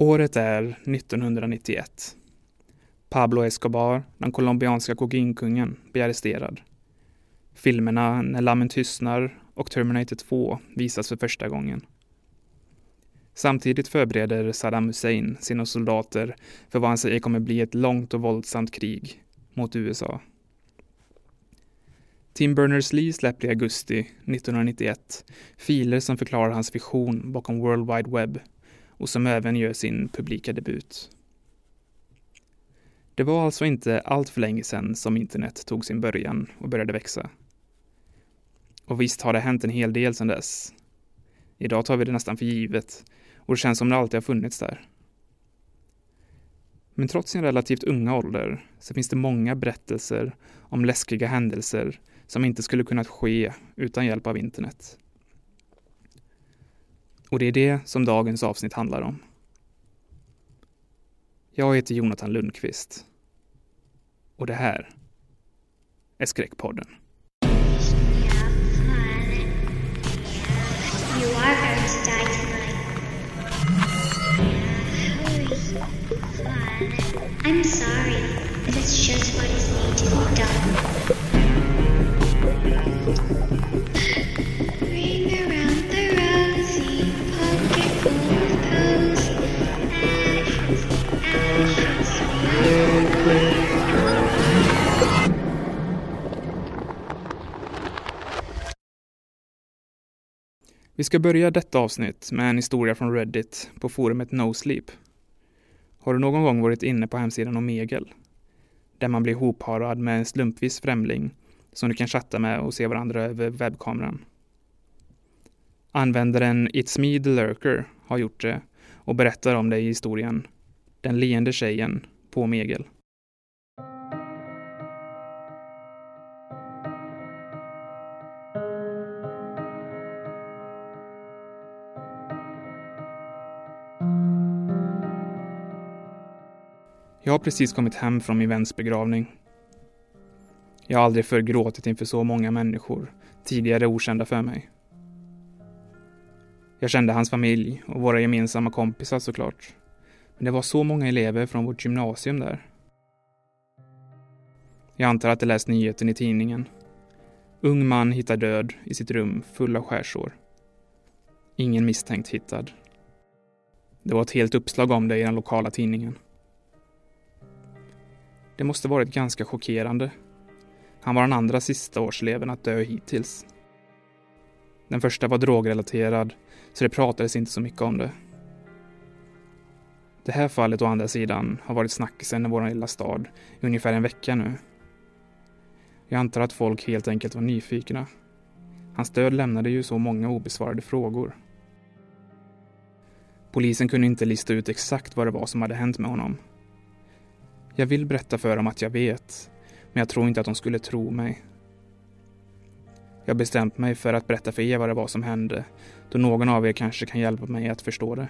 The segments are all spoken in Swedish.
Året är 1991. Pablo Escobar, den colombianska kokainkungen, blir arresterad. Filmerna När lammen tystnar och Terminator 2 visas för första gången. Samtidigt förbereder Saddam Hussein sina soldater för vad han säger kommer bli ett långt och våldsamt krig mot USA. Tim Berners-Lee släpper i augusti 1991 filer som förklarar hans vision bakom World Wide Web och som även gör sin publika debut. Det var alltså inte allt för länge sedan som internet tog sin början och började växa. Och visst har det hänt en hel del sedan dess. Idag tar vi det nästan för givet och det känns som det alltid har funnits där. Men trots sin relativt unga ålder så finns det många berättelser om läskiga händelser som inte skulle kunnat ske utan hjälp av internet. Och det är det som dagens avsnitt handlar om. Jag heter Jonathan Lundqvist. Och det här är Skräckpodden. Vi ska börja detta avsnitt med en historia från Reddit på forumet NoSleep. Har du någon gång varit inne på hemsidan Omegel? Där man blir hopparad med en slumpvis främling som du kan chatta med och se varandra över webbkameran. Användaren It's Me The Lurker har gjort det och berättar om det i historien Den leende tjejen på Omegel. Jag har precis kommit hem från min väns begravning. Jag har aldrig förr gråtit inför så många människor, tidigare okända för mig. Jag kände hans familj och våra gemensamma kompisar såklart. Men det var så många elever från vårt gymnasium där. Jag antar att de läst nyheten i tidningen. Ung man hittar död i sitt rum full av skärsår. Ingen misstänkt hittad. Det var ett helt uppslag om det i den lokala tidningen. Det måste varit ganska chockerande. Han var den andra sista årseleven att dö hittills. Den första var drogrelaterad, så det pratades inte så mycket om det. Det här fallet å andra sidan har varit snackisen i vår lilla stad i ungefär en vecka nu. Jag antar att folk helt enkelt var nyfikna. Hans död lämnade ju så många obesvarade frågor. Polisen kunde inte lista ut exakt vad det var som hade hänt med honom. Jag vill berätta för dem att jag vet, men jag tror inte att de skulle tro mig. Jag har bestämt mig för att berätta för er vad det var som hände, då någon av er kanske kan hjälpa mig att förstå det.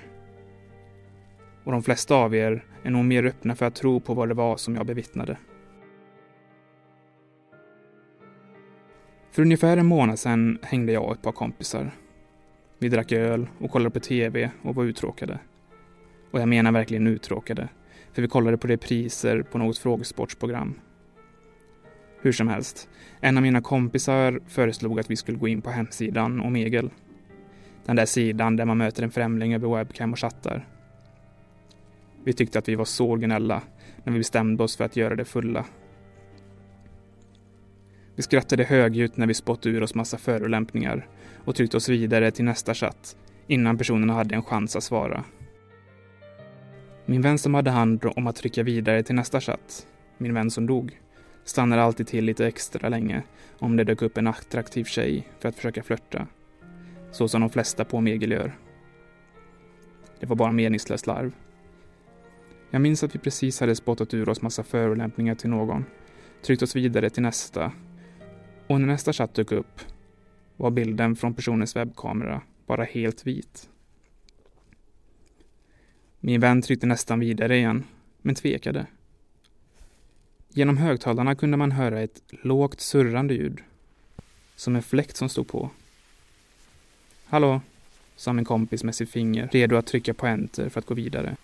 Och de flesta av er är nog mer öppna för att tro på vad det var som jag bevittnade. För ungefär en månad sedan hängde jag och ett par kompisar. Vi drack öl och kollade på TV och var uttråkade. Och jag menar verkligen uttråkade, för vi kollade på repriser på något frågesportsprogram. Hur som helst, en av mina kompisar föreslog att vi skulle gå in på hemsidan Omegel. Den där sidan där man möter en främling över webcam och chattar. Vi tyckte att vi var så originella när vi bestämde oss för att göra det fulla. Vi skrattade högljutt när vi spottade ur oss massa förolämpningar och tryckte oss vidare till nästa chatt innan personerna hade en chans att svara. Min vän som hade hand om att trycka vidare till nästa chatt, min vän som dog, stannade alltid till lite extra länge om det dök upp en attraktiv tjej för att försöka flörta. Så som de flesta på Megel gör. Det var bara meningslöst larv. Jag minns att vi precis hade spottat ur oss massa förolämpningar till någon, tryckt oss vidare till nästa och när nästa chatt dök upp var bilden från personens webbkamera bara helt vit. Min vän tryckte nästan vidare igen, men tvekade. Genom högtalarna kunde man höra ett lågt surrande ljud. Som en fläkt som stod på. Hallå, sa min kompis med sitt finger, redo att trycka på enter för att gå vidare.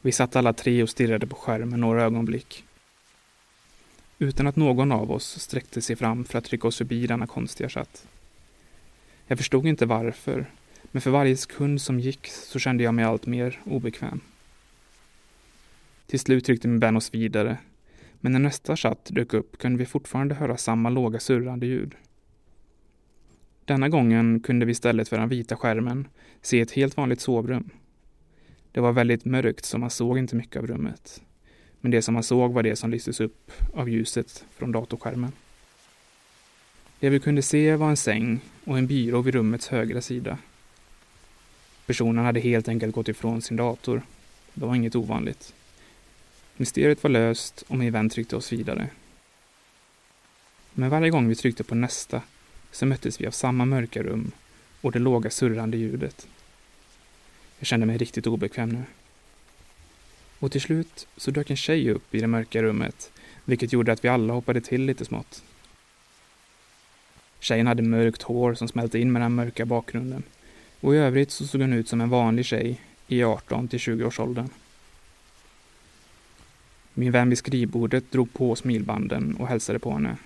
Vi satt alla tre och stirrade på skärmen några ögonblick. Utan att någon av oss sträckte sig fram för att trycka oss förbi denna konstiga chatt. Jag förstod inte varför, men för varje sekund som gick så kände jag mig allt mer obekväm. Till slut tryckte min vän oss vidare, men när nästa chatt dök upp kunde vi fortfarande höra samma låga surrande ljud. Denna gången kunde vi istället för den vita skärmen se ett helt vanligt sovrum. Det var väldigt mörkt så man såg inte mycket av rummet. Men det som man såg var det som lystes upp av ljuset från datorskärmen. Det vi kunde se var en säng och en byrå vid rummets högra sida. Personen hade helt enkelt gått ifrån sin dator. Det var inget ovanligt. Mysteriet var löst och min vän tryckte oss vidare. Men varje gång vi tryckte på nästa så möttes vi av samma mörka rum och det låga surrande ljudet. Jag kände mig riktigt obekväm nu. Och till slut så dök en tjej upp i det mörka rummet, vilket gjorde att vi alla hoppade till lite smått. Tjejen hade mörkt hår som smälte in med den mörka bakgrunden och i övrigt så såg hon ut som en vanlig tjej i 18 till 20 års åldern. Min vän vid skrivbordet drog på smilbanden och hälsade på henne.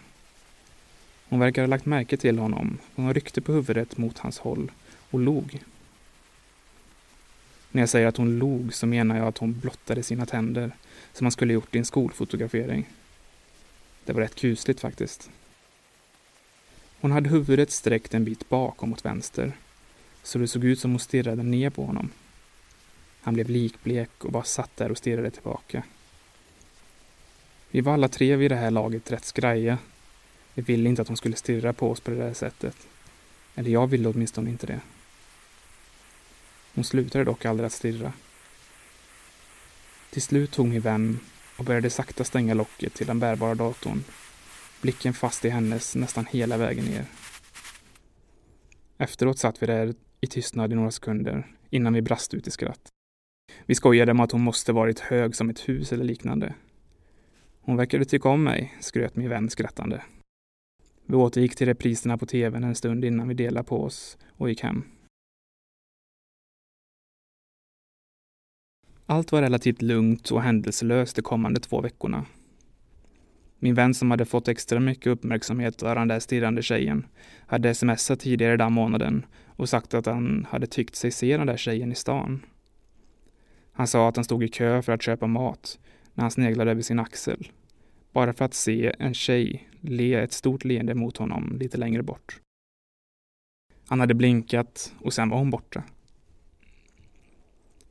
Hon verkade ha lagt märke till honom, och hon ryckte på huvudet mot hans håll och log. När jag säger att hon log så menar jag att hon blottade sina tänder, som man skulle gjort i en skolfotografering. Det var rätt kusligt faktiskt. Hon hade huvudet sträckt en bit bakom mot vänster, så det såg ut som hon stirrade ner på honom. Han blev likblek och bara satt där och stirrade tillbaka. Vi var alla tre vid det här laget rätt skraja. Vi ville inte att hon skulle stirra på oss på det där sättet. Eller jag ville åtminstone inte det. Hon slutade dock aldrig att stirra. Till slut tog min vän och började sakta stänga locket till den bärbara datorn. Blicken fast i hennes nästan hela vägen ner. Efteråt satt vi där i tystnad i några sekunder innan vi brast ut i skratt. Vi skojade om att hon måste varit hög som ett hus eller liknande. Hon verkade tycka om mig, skröt min vän skrattande. Vi återgick till repriserna på tvn en stund innan vi delade på oss och gick hem. Allt var relativt lugnt och händelselöst de kommande två veckorna. Min vän som hade fått extra mycket uppmärksamhet av den där stirrande tjejen hade smsat tidigare den månaden och sagt att han hade tyckt sig se den där tjejen i stan. Han sa att han stod i kö för att köpa mat när han sneglade över sin axel. Bara för att se en tjej le ett stort leende mot honom lite längre bort. Han hade blinkat och sen var hon borta.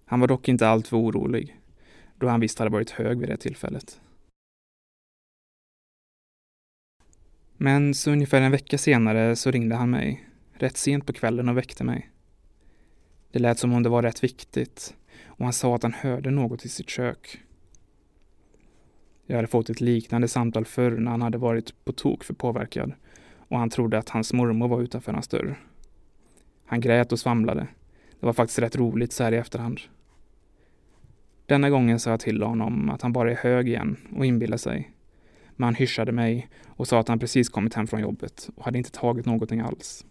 Han var dock inte alltför orolig, då han visst hade varit hög vid det tillfället. Men så ungefär en vecka senare så ringde han mig, rätt sent på kvällen och väckte mig. Det lät som om det var rätt viktigt och han sa att han hörde något i sitt kök. Jag hade fått ett liknande samtal förr när han hade varit på tok för påverkad och han trodde att hans mormor var utanför hans dörr. Han grät och svamlade. Det var faktiskt rätt roligt så här i efterhand. Denna gången sa jag till honom att han bara är hög igen och inbillar sig. Men han hyschade mig och sa att han precis kommit hem från jobbet och hade inte tagit någonting alls.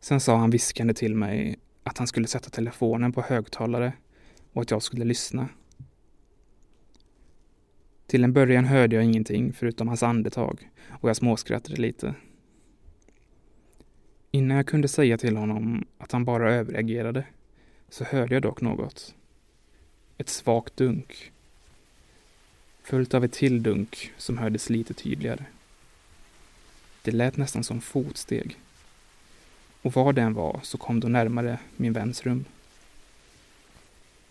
Sen sa han viskande till mig att han skulle sätta telefonen på högtalare och att jag skulle lyssna. Till en början hörde jag ingenting förutom hans andetag och jag småskrattade lite. Innan jag kunde säga till honom att han bara överreagerade så hörde jag dock något. Ett svagt dunk. Följt av ett till dunk som hördes lite tydligare. Det lät nästan som fotsteg. Och var det än var så kom då närmare min väns rum.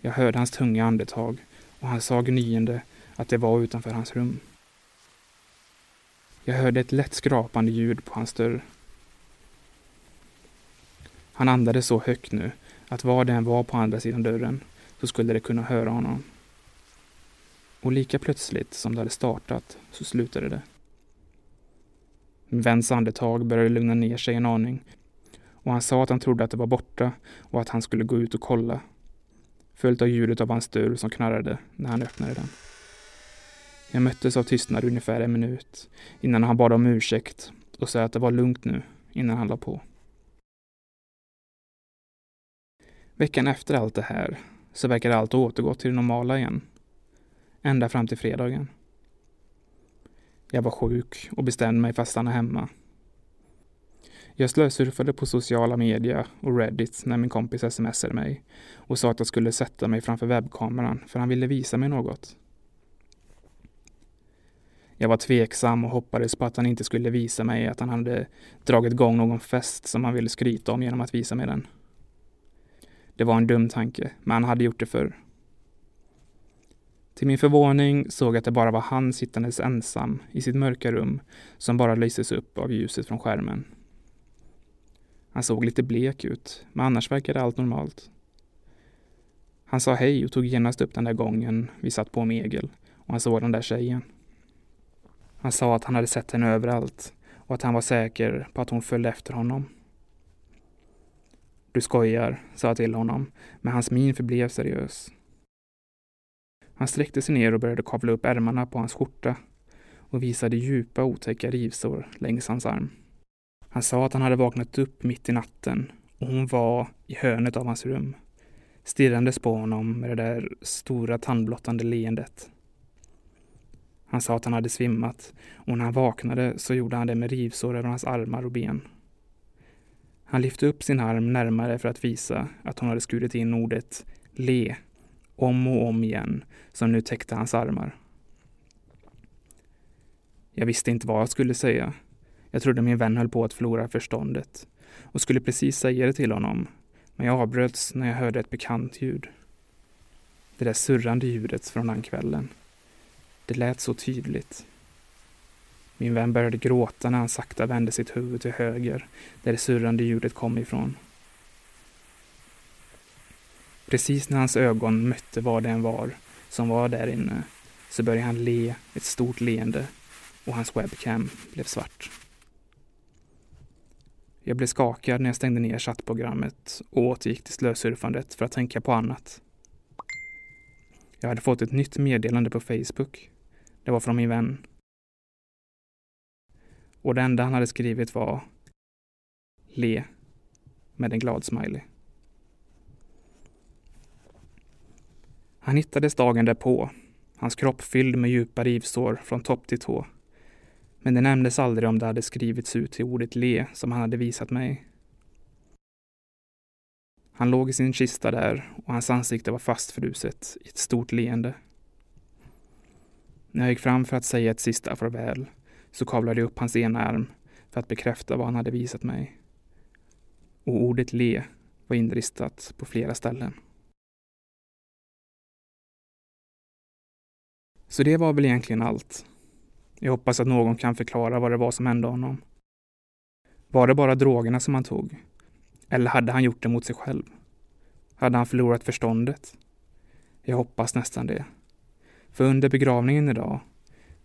Jag hörde hans tunga andetag och han sa gnyende att det var utanför hans rum. Jag hörde ett lätt skrapande ljud på hans dörr. Han andades så högt nu att var det än var på andra sidan dörren så skulle det kunna höra honom. Och lika plötsligt som det hade startat så slutade det. Min väns andetag började lugna ner sig en aning och han sa att han trodde att det var borta och att han skulle gå ut och kolla. Följt av ljudet av hans dörr som knarrade när han öppnade den. Jag möttes av tystnad ungefär en minut innan han bad om ursäkt och sa att det var lugnt nu innan han la på. Veckan efter allt det här så verkade allt återgått till det normala igen. Ända fram till fredagen. Jag var sjuk och bestämde mig för att stanna hemma. Jag slösurfade på sociala medier och Reddit när min kompis smsade mig och sa att jag skulle sätta mig framför webbkameran för han ville visa mig något. Jag var tveksam och hoppades på att han inte skulle visa mig att han hade dragit igång någon fest som han ville skryta om genom att visa mig den. Det var en dum tanke, men han hade gjort det förr. Till min förvåning såg jag att det bara var han sittandes ensam i sitt mörka rum som bara lyses upp av ljuset från skärmen. Han såg lite blek ut, men annars verkade allt normalt. Han sa hej och tog genast upp den där gången vi satt på med Egil och han såg den där tjejen. Han sa att han hade sett henne överallt och att han var säker på att hon följde efter honom. Du skojar, sa jag till honom, men hans min förblev seriös. Han sträckte sig ner och började kavla upp ärmarna på hans skjorta och visade djupa otäcka rivsår längs hans arm. Han sa att han hade vaknat upp mitt i natten och hon var i hörnet av hans rum, stirrandes på honom med det där stora tandblottande leendet. Han sa att han hade svimmat och när han vaknade så gjorde han det med rivsår över hans armar och ben. Han lyfte upp sin arm närmare för att visa att hon hade skurit in ordet le om och om igen som nu täckte hans armar. Jag visste inte vad jag skulle säga. Jag trodde min vän höll på att förlora förståndet och skulle precis säga det till honom, men jag avbröts när jag hörde ett bekant ljud. Det där surrande ljudet från den kvällen. Det lät så tydligt. Min vän började gråta när han sakta vände sitt huvud till höger, där det surrande ljudet kom ifrån. Precis när hans ögon mötte vad det än var som var där inne så började han le ett stort leende och hans webcam blev svart. Jag blev skakad när jag stängde ner chattprogrammet och återgick till slösurfandet för att tänka på annat. Jag hade fått ett nytt meddelande på Facebook. Det var från min vän och det enda han hade skrivit var Le med en glad smiley. Han hittades dagen därpå, hans kropp fylld med djupa rivsår från topp till tå. Men det nämndes aldrig om det hade skrivits ut till ordet le som han hade visat mig. Han låg i sin kista där och hans ansikte var fastfruset i ett stort leende. När jag gick fram för att säga ett sista farväl så kavlade jag upp hans ena arm för att bekräfta vad han hade visat mig. Och ordet le var inristat på flera ställen. Så det var väl egentligen allt. Jag hoppas att någon kan förklara vad det var som hände honom. Var det bara drogerna som han tog? Eller hade han gjort det mot sig själv? Hade han förlorat förståndet? Jag hoppas nästan det. För under begravningen idag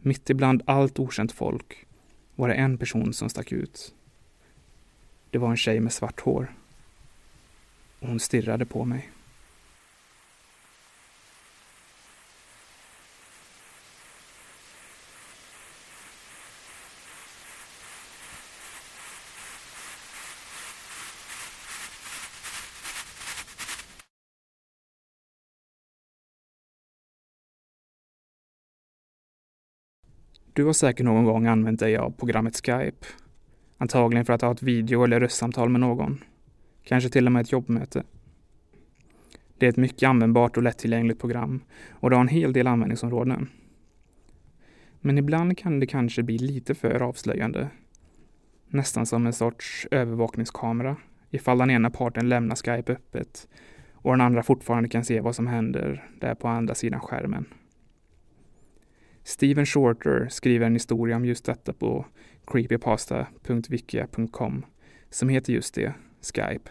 mitt ibland allt okänt folk var det en person som stack ut. Det var en tjej med svart hår. Och hon stirrade på mig. Du har säkert någon gång använt dig av programmet Skype. Antagligen för att ha ett video eller röstsamtal med någon. Kanske till och med ett jobbmöte. Det är ett mycket användbart och lättillgängligt program och det har en hel del användningsområden. Men ibland kan det kanske bli lite för avslöjande. Nästan som en sorts övervakningskamera ifall den ena parten lämnar Skype öppet och den andra fortfarande kan se vad som händer där på andra sidan skärmen. Steven Shorter skriver en historia om just detta på creepypasta.wikia.com som heter just det, Skype.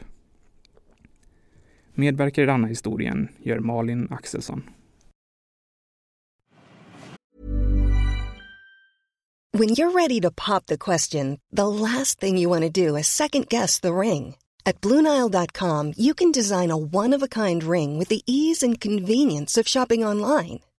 Medverkar i denna historien gör Malin Axelsson. When you're ready to pop the question, the last thing you want to do is second guess the ring. At Bluenile.com you can design a one-of-a-kind ring with the ease and convenience of shopping online.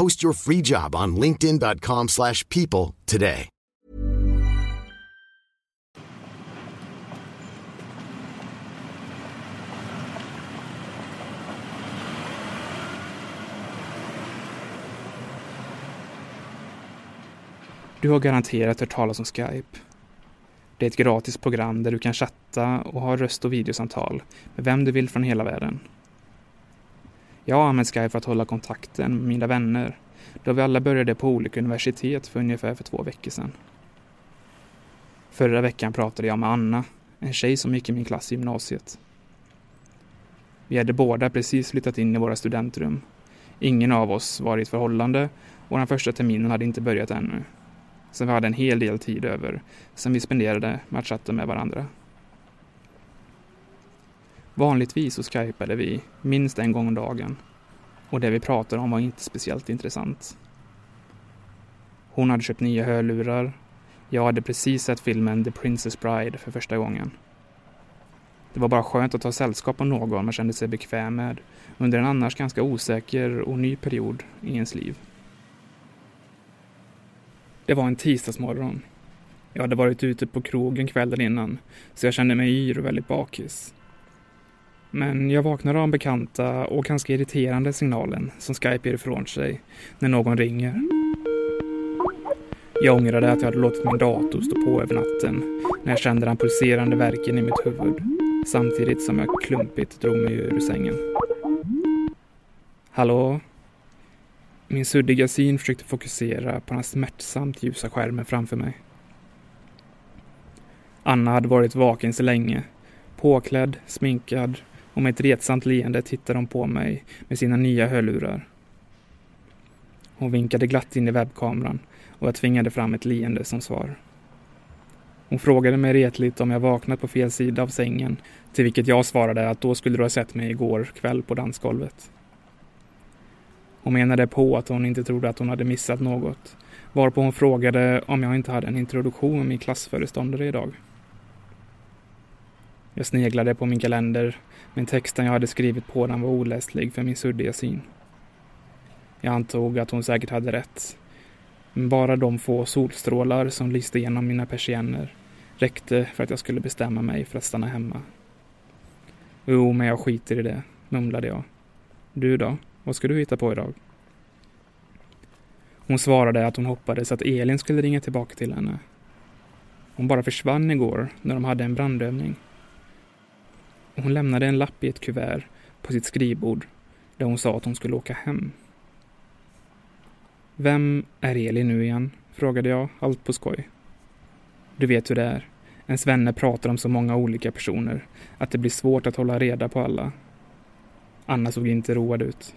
Post your free job on linkedin.com slash people today. Du har garanterat hört talas om Skype. Det är ett gratis program där du kan chatta och ha röst och videosamtal med vem du vill från hela världen. Jag har använt Skype för att hålla kontakten med mina vänner då vi alla började på olika universitet för ungefär för två veckor sedan. Förra veckan pratade jag med Anna, en tjej som gick i min klass i gymnasiet. Vi hade båda precis flyttat in i våra studentrum. Ingen av oss var i ett förhållande och den första terminen hade inte börjat ännu. Så vi hade en hel del tid över som vi spenderade med att chatta med varandra. Vanligtvis så skypade vi minst en gång om dagen och det vi pratade om var inte speciellt intressant. Hon hade köpt nya hörlurar. Jag hade precis sett filmen The Princess Bride för första gången. Det var bara skönt att ha sällskap av någon man kände sig bekväm med under en annars ganska osäker och ny period i ens liv. Det var en tisdagsmorgon. Jag hade varit ute på krogen kvällen innan, så jag kände mig yr och väldigt bakis. Men jag vaknar av den bekanta och ganska irriterande signalen som Skype ger ifrån sig när någon ringer. Jag ångrade att jag hade låtit min dator stå på över natten när jag kände den pulserande verken i mitt huvud samtidigt som jag klumpigt drog mig ur sängen. Hallå? Min suddiga syn försökte fokusera på den smärtsamt ljusa skärmen framför mig. Anna hade varit vaken så länge, påklädd, sminkad och med ett retsamt leende tittade hon på mig med sina nya hörlurar. Hon vinkade glatt in i webbkameran och jag tvingade fram ett leende som svar. Hon frågade mig retligt om jag vaknat på fel sida av sängen, till vilket jag svarade att då skulle du ha sett mig igår kväll på dansgolvet. Hon menade på att hon inte trodde att hon hade missat något, varpå hon frågade om jag inte hade en introduktion med min klassföreståndare idag. Jag sneglade på min kalender, men texten jag hade skrivit på den var oläslig för min suddiga syn. Jag antog att hon säkert hade rätt. Men bara de få solstrålar som lyste genom mina persienner räckte för att jag skulle bestämma mig för att stanna hemma. Jo, men jag skiter i det, mumlade jag. Du då? Vad ska du hitta på idag? Hon svarade att hon hoppades att Elin skulle ringa tillbaka till henne. Hon bara försvann igår när de hade en brandövning. Hon lämnade en lapp i ett kuvert på sitt skrivbord där hon sa att hon skulle åka hem. Vem är Elin nu igen? frågade jag, allt på skoj. Du vet hur det är. Ens vänner pratar om så många olika personer att det blir svårt att hålla reda på alla. Anna såg inte road ut.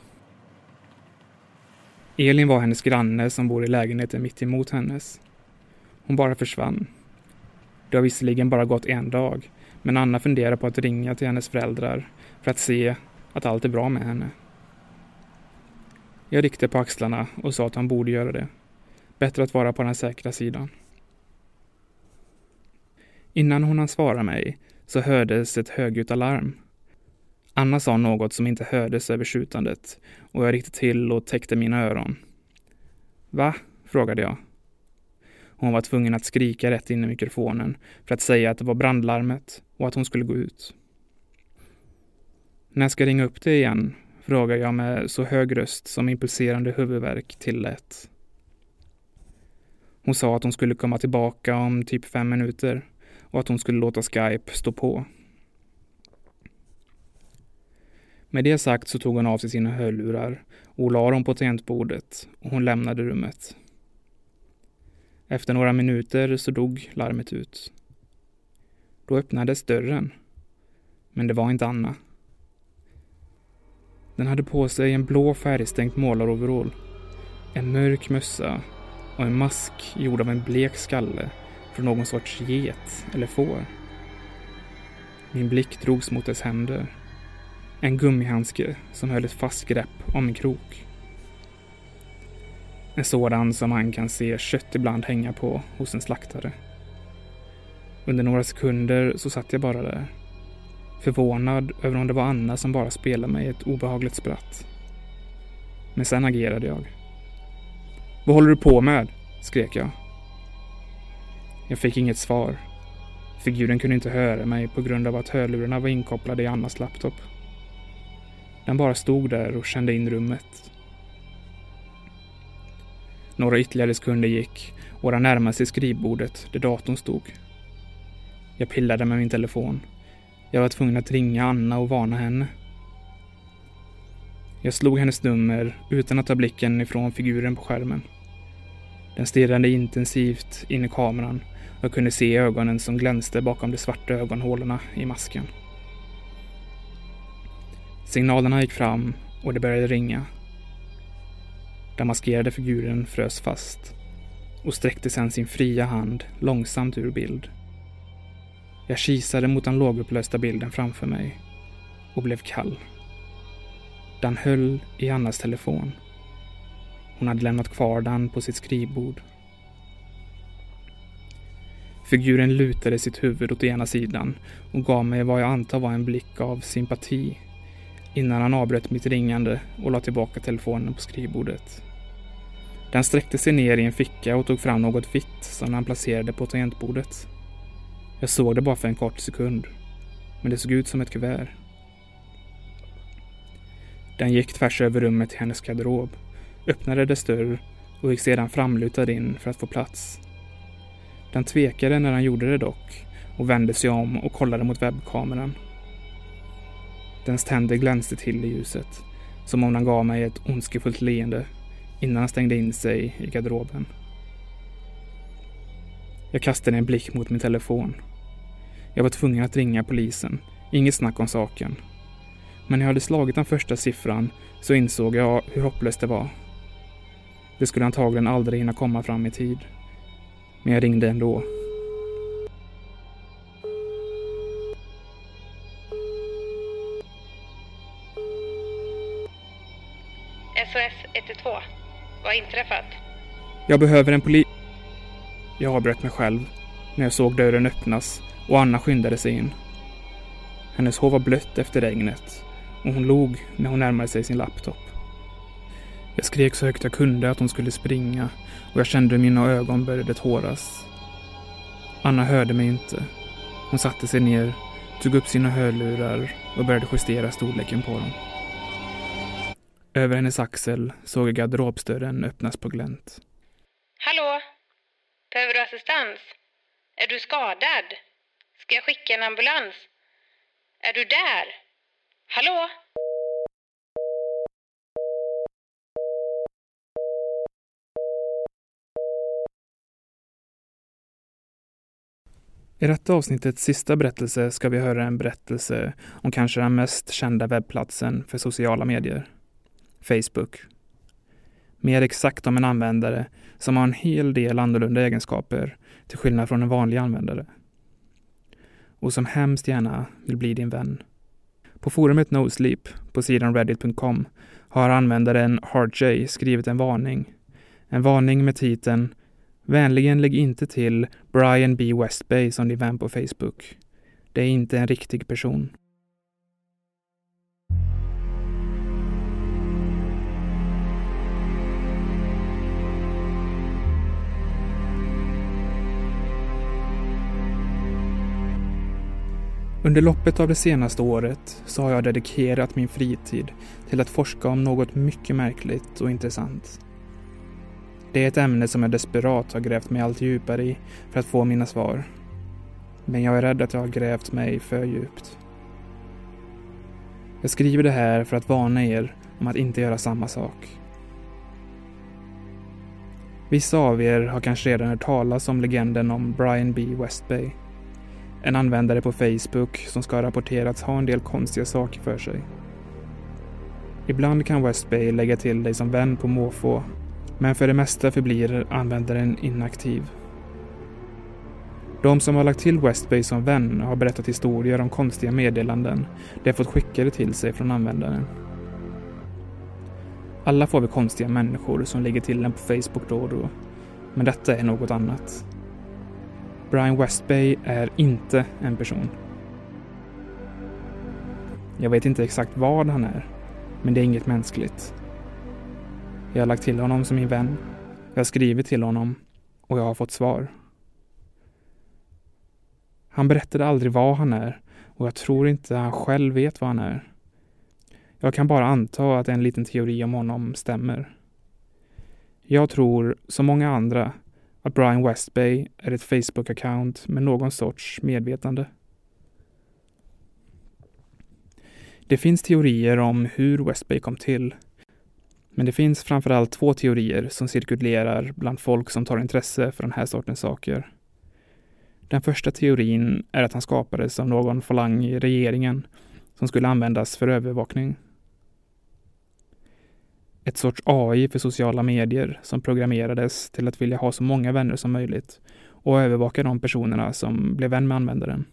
Elin var hennes granne som bor i lägenheten mitt emot hennes. Hon bara försvann. Det har visserligen bara gått en dag, men Anna funderar på att ringa till hennes föräldrar för att se att allt är bra med henne. Jag ryckte på axlarna och sa att han borde göra det. Bättre att vara på den säkra sidan. Innan hon hann svara mig så hördes ett högljutt alarm. Anna sa något som inte hördes över skjutandet och jag ryckte till och täckte mina öron. Va? frågade jag. Hon var tvungen att skrika rätt in i mikrofonen för att säga att det var brandlarmet och att hon skulle gå ut. När jag ska ringa upp dig igen? Frågar jag med så hög röst som impulserande huvudvärk tillät. Hon sa att hon skulle komma tillbaka om typ fem minuter och att hon skulle låta Skype stå på. Med det sagt så tog hon av sig sina hörlurar och la dem på tangentbordet och hon lämnade rummet. Efter några minuter så dog larmet ut. Då öppnades dörren. Men det var inte Anna. Den hade på sig en blå färgstänkt målaroverall, en mörk mössa och en mask gjord av en blek skalle från någon sorts get eller får. Min blick drogs mot dess händer. En gummihandske som höll ett fast grepp om en krok. En sådan som man kan se kött ibland hänga på hos en slaktare. Under några sekunder så satt jag bara där. Förvånad över om det var Anna som bara spelade mig ett obehagligt spratt. Men sen agerade jag. Vad håller du på med? skrek jag. Jag fick inget svar. Figuren kunde inte höra mig på grund av att hörlurarna var inkopplade i Annas laptop. Den bara stod där och kände in rummet. Några ytterligare sekunder gick och den närmade sig skrivbordet där datorn stod. Jag pillade med min telefon. Jag var tvungen att ringa Anna och varna henne. Jag slog hennes nummer utan att ta blicken ifrån figuren på skärmen. Den stirrade intensivt in i kameran och jag kunde se ögonen som glänste bakom de svarta ögonhålorna i masken. Signalerna gick fram och det började ringa. Den maskerade figuren frös fast och sträckte sedan sin fria hand långsamt ur bild. Jag kisade mot den lågupplösta bilden framför mig och blev kall. Den höll i Annas telefon. Hon hade lämnat kvar den på sitt skrivbord. Figuren lutade sitt huvud åt ena sidan och gav mig vad jag antar var en blick av sympati innan han avbröt mitt ringande och la tillbaka telefonen på skrivbordet. Den sträckte sig ner i en ficka och tog fram något vitt som han placerade på tangentbordet. Jag såg det bara för en kort sekund, men det såg ut som ett kuvert. Den gick tvärs över rummet till hennes garderob, öppnade dess dörr och gick sedan framlutad in för att få plats. Den tvekade när han gjorde det dock och vände sig om och kollade mot webbkameran. Dens tänder glänste till i ljuset, som om den gav mig ett ondskefullt leende innan han stängde in sig i garderoben. Jag kastade en blick mot min telefon. Jag var tvungen att ringa polisen. Inget snack om saken. Men när jag hade slagit den första siffran så insåg jag hur hopplöst det var. Det skulle antagligen aldrig hinna komma fram i tid. Men jag ringde ändå. SOS 112. Vad har inträffat? Jag behöver en polis. Jag avbröt mig själv när jag såg dörren öppnas och Anna skyndade sig in. Hennes hår var blött efter regnet och hon log när hon närmade sig sin laptop. Jag skrek så högt jag kunde att hon skulle springa och jag kände hur mina ögon började tåras. Anna hörde mig inte. Hon satte sig ner, tog upp sina hörlurar och började justera storleken på dem. Över hennes axel såg jag garderobsdörren öppnas på glänt. Hallå? Behöver du assistans? Är du skadad? Ska jag skicka en ambulans? Är du där? Hallå? I detta avsnittets sista berättelse ska vi höra en berättelse om kanske den mest kända webbplatsen för sociala medier. Facebook. Mer exakt om en användare som har en hel del annorlunda egenskaper till skillnad från en vanlig användare. Och som hemskt gärna vill bli din vän. På forumet NoSleep på sidan reddit.com har användaren HardJ skrivit en varning. En varning med titeln Vänligen lägg inte till Brian B. Westbay som din vän på Facebook. Det är inte en riktig person. Under loppet av det senaste året så har jag dedikerat min fritid till att forska om något mycket märkligt och intressant. Det är ett ämne som jag desperat har grävt mig allt djupare i för att få mina svar. Men jag är rädd att jag har grävt mig för djupt. Jag skriver det här för att varna er om att inte göra samma sak. Vissa av er har kanske redan hört talas om legenden om Brian B. Westbay. En användare på Facebook som ska ha rapporterats ha en del konstiga saker för sig. Ibland kan Westbay lägga till dig som vän på måfå men för det mesta förblir användaren inaktiv. De som har lagt till Westbay som vän har berättat historier om konstiga meddelanden de fått skickade till sig från användaren. Alla får vi konstiga människor som lägger till en på Facebook då och då. Men detta är något annat. Brian Westbay är inte en person. Jag vet inte exakt vad han är, men det är inget mänskligt. Jag har lagt till honom som min vän. Jag har skrivit till honom och jag har fått svar. Han berättade aldrig vad han är och jag tror inte han själv vet vad han är. Jag kan bara anta att en liten teori om honom stämmer. Jag tror, som många andra, att Brian Westbay är ett Facebook-account med någon sorts medvetande. Det finns teorier om hur Westbay kom till men det finns framförallt två teorier som cirkulerar bland folk som tar intresse för den här sortens saker. Den första teorin är att han skapades av någon falang i regeringen som skulle användas för övervakning. Ett sorts AI för sociala medier som programmerades till att vilja ha så många vänner som möjligt och övervaka de personerna som blev vän med användaren.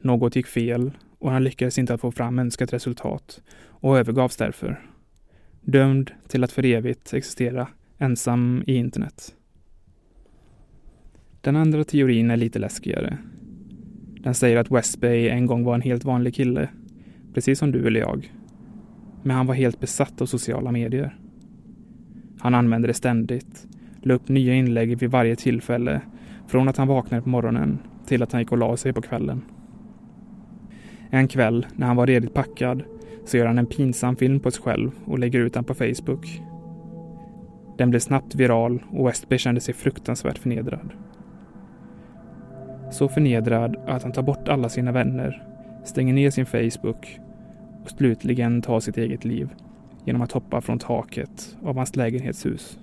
Något gick fel och han lyckades inte att få fram önskat resultat och övergavs därför. Dömd till att för evigt existera ensam i internet. Den andra teorin är lite läskigare. Den säger att Westbay en gång var en helt vanlig kille, precis som du eller jag. Men han var helt besatt av sociala medier. Han använde det ständigt, la upp nya inlägg vid varje tillfälle, från att han vaknade på morgonen till att han gick och la sig på kvällen. En kväll, när han var redigt packad, så gör han en pinsam film på sig själv och lägger ut den på Facebook. Den blev snabbt viral och Westby kände sig fruktansvärt förnedrad. Så förnedrad att han tar bort alla sina vänner, stänger ner sin Facebook och slutligen ta sitt eget liv genom att hoppa från taket av hans lägenhetshus.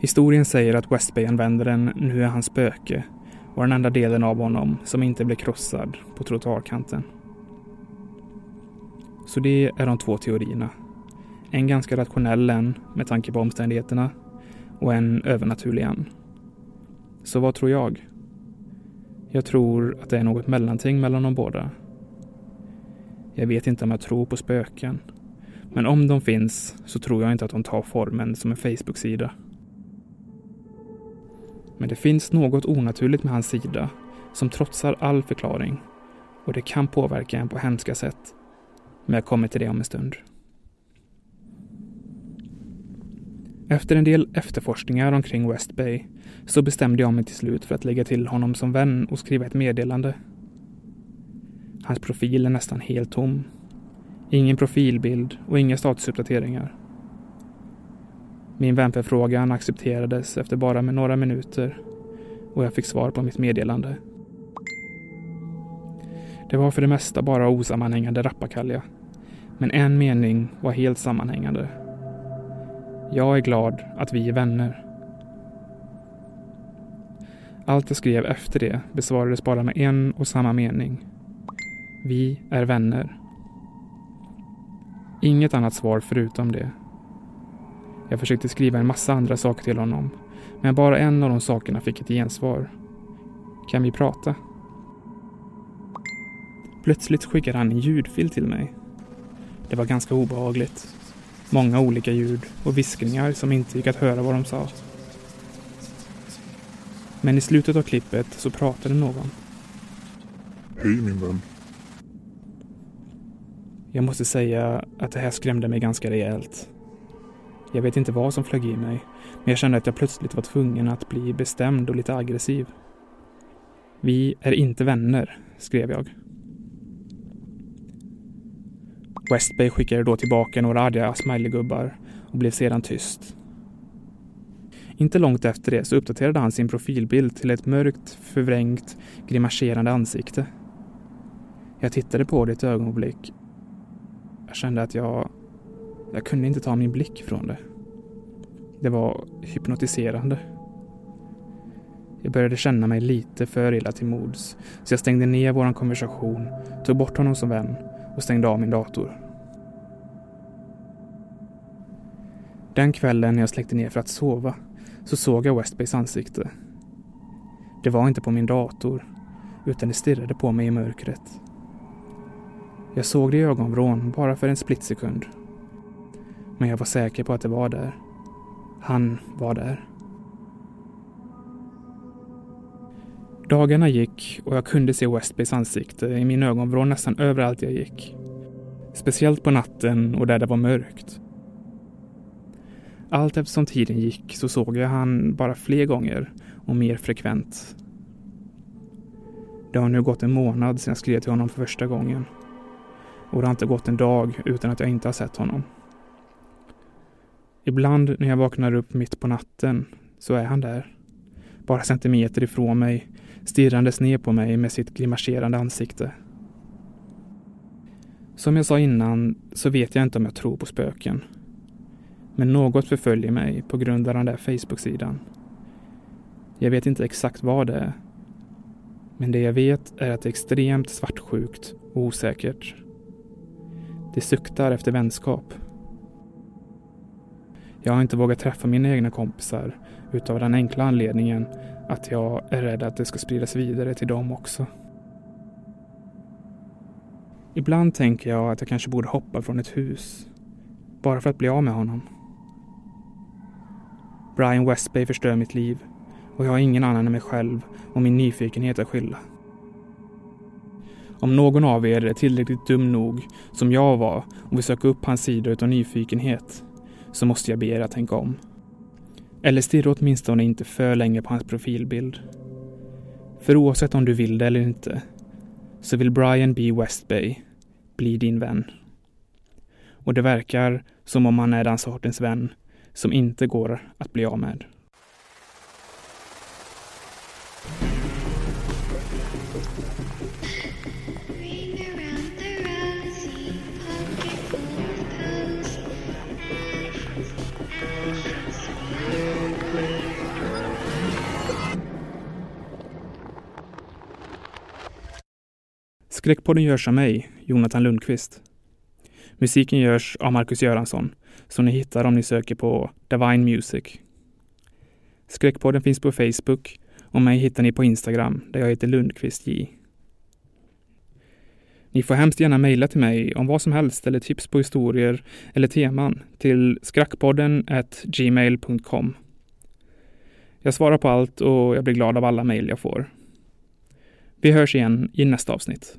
Historien säger att Westbay-användaren nu är hans spöke och den enda delen av honom som inte blev krossad på trottoarkanten. Så det är de två teorierna. En ganska rationell en med tanke på omständigheterna och en övernaturlig en. Så vad tror jag? Jag tror att det är något mellanting mellan de båda. Jag vet inte om jag tror på spöken. Men om de finns så tror jag inte att de tar formen som en Facebook-sida. Men det finns något onaturligt med hans sida som trotsar all förklaring och det kan påverka en på hemska sätt. Men jag kommer till det om en stund. Efter en del efterforskningar omkring West Bay så bestämde jag mig till slut för att lägga till honom som vän och skriva ett meddelande. Hans profil är nästan helt tom. Ingen profilbild och inga statusuppdateringar. Min vänförfrågan accepterades efter bara med några minuter och jag fick svar på mitt meddelande. Det var för det mesta bara osammanhängande rappakalja. Men en mening var helt sammanhängande. Jag är glad att vi är vänner. Allt jag skrev efter det besvarades bara med en och samma mening. Vi är vänner. Inget annat svar förutom det. Jag försökte skriva en massa andra saker till honom, men bara en av de sakerna fick ett gensvar. Kan vi prata? Plötsligt skickade han en ljudfil till mig. Det var ganska obehagligt. Många olika ljud och viskningar som inte gick att höra vad de sa. Men i slutet av klippet så pratade någon. Hej min vän. Jag måste säga att det här skrämde mig ganska rejält. Jag vet inte vad som flög i mig, men jag kände att jag plötsligt var tvungen att bli bestämd och lite aggressiv. Vi är inte vänner, skrev jag. Westbay skickade då tillbaka några arga smileygubbar och blev sedan tyst. Inte långt efter det så uppdaterade han sin profilbild till ett mörkt, förvrängt, grimaserande ansikte. Jag tittade på det ett ögonblick. Jag kände att jag... Jag kunde inte ta min blick från det. Det var hypnotiserande. Jag började känna mig lite för illa till mods, så jag stängde ner vår konversation, tog bort honom som vän och stängde av min dator. Den kvällen när jag släckte ner för att sova så såg jag Westbays ansikte. Det var inte på min dator, utan det stirrade på mig i mörkret. Jag såg det i ögonvrån bara för en splitsekund. Men jag var säker på att det var där. Han var där. Dagarna gick och jag kunde se Westbays ansikte i min ögonvrå nästan överallt jag gick. Speciellt på natten och där det var mörkt. Allt eftersom tiden gick så såg jag han bara fler gånger och mer frekvent. Det har nu gått en månad sedan jag skrev till honom för första gången. Och det har inte gått en dag utan att jag inte har sett honom. Ibland när jag vaknar upp mitt på natten så är han där. Bara centimeter ifrån mig, stirrandes ner på mig med sitt grimaserande ansikte. Som jag sa innan så vet jag inte om jag tror på spöken. Men något förföljer mig på grund av den där Facebook-sidan. Jag vet inte exakt vad det är. Men det jag vet är att det är extremt svartsjukt och osäkert. Det suktar efter vänskap. Jag har inte vågat träffa mina egna kompisar utav den enkla anledningen att jag är rädd att det ska spridas vidare till dem också. Ibland tänker jag att jag kanske borde hoppa från ett hus. Bara för att bli av med honom. Brian Westbay förstör mitt liv och jag har ingen annan än mig själv och min nyfikenhet att skylla. Om någon av er är tillräckligt dum nog, som jag var, och vill söka upp hans sida utav nyfikenhet, så måste jag be er att tänka om. Eller stirra åtminstone inte för länge på hans profilbild. För oavsett om du vill det eller inte, så vill Brian B. Westbay bli din vän. Och det verkar som om han är den sortens vän som inte går att bli av med. Skräckpodden görs av mig, Jonathan Lundqvist. Musiken görs av Marcus Göransson, som ni hittar om ni söker på Divine Music. Skräckpodden finns på Facebook och mig hittar ni på Instagram där jag heter Lundqvist J. Ni får hemskt gärna mejla till mig om vad som helst eller tips på historier eller teman till skrackpodden gmail.com. Jag svarar på allt och jag blir glad av alla mejl jag får. Vi hörs igen i nästa avsnitt.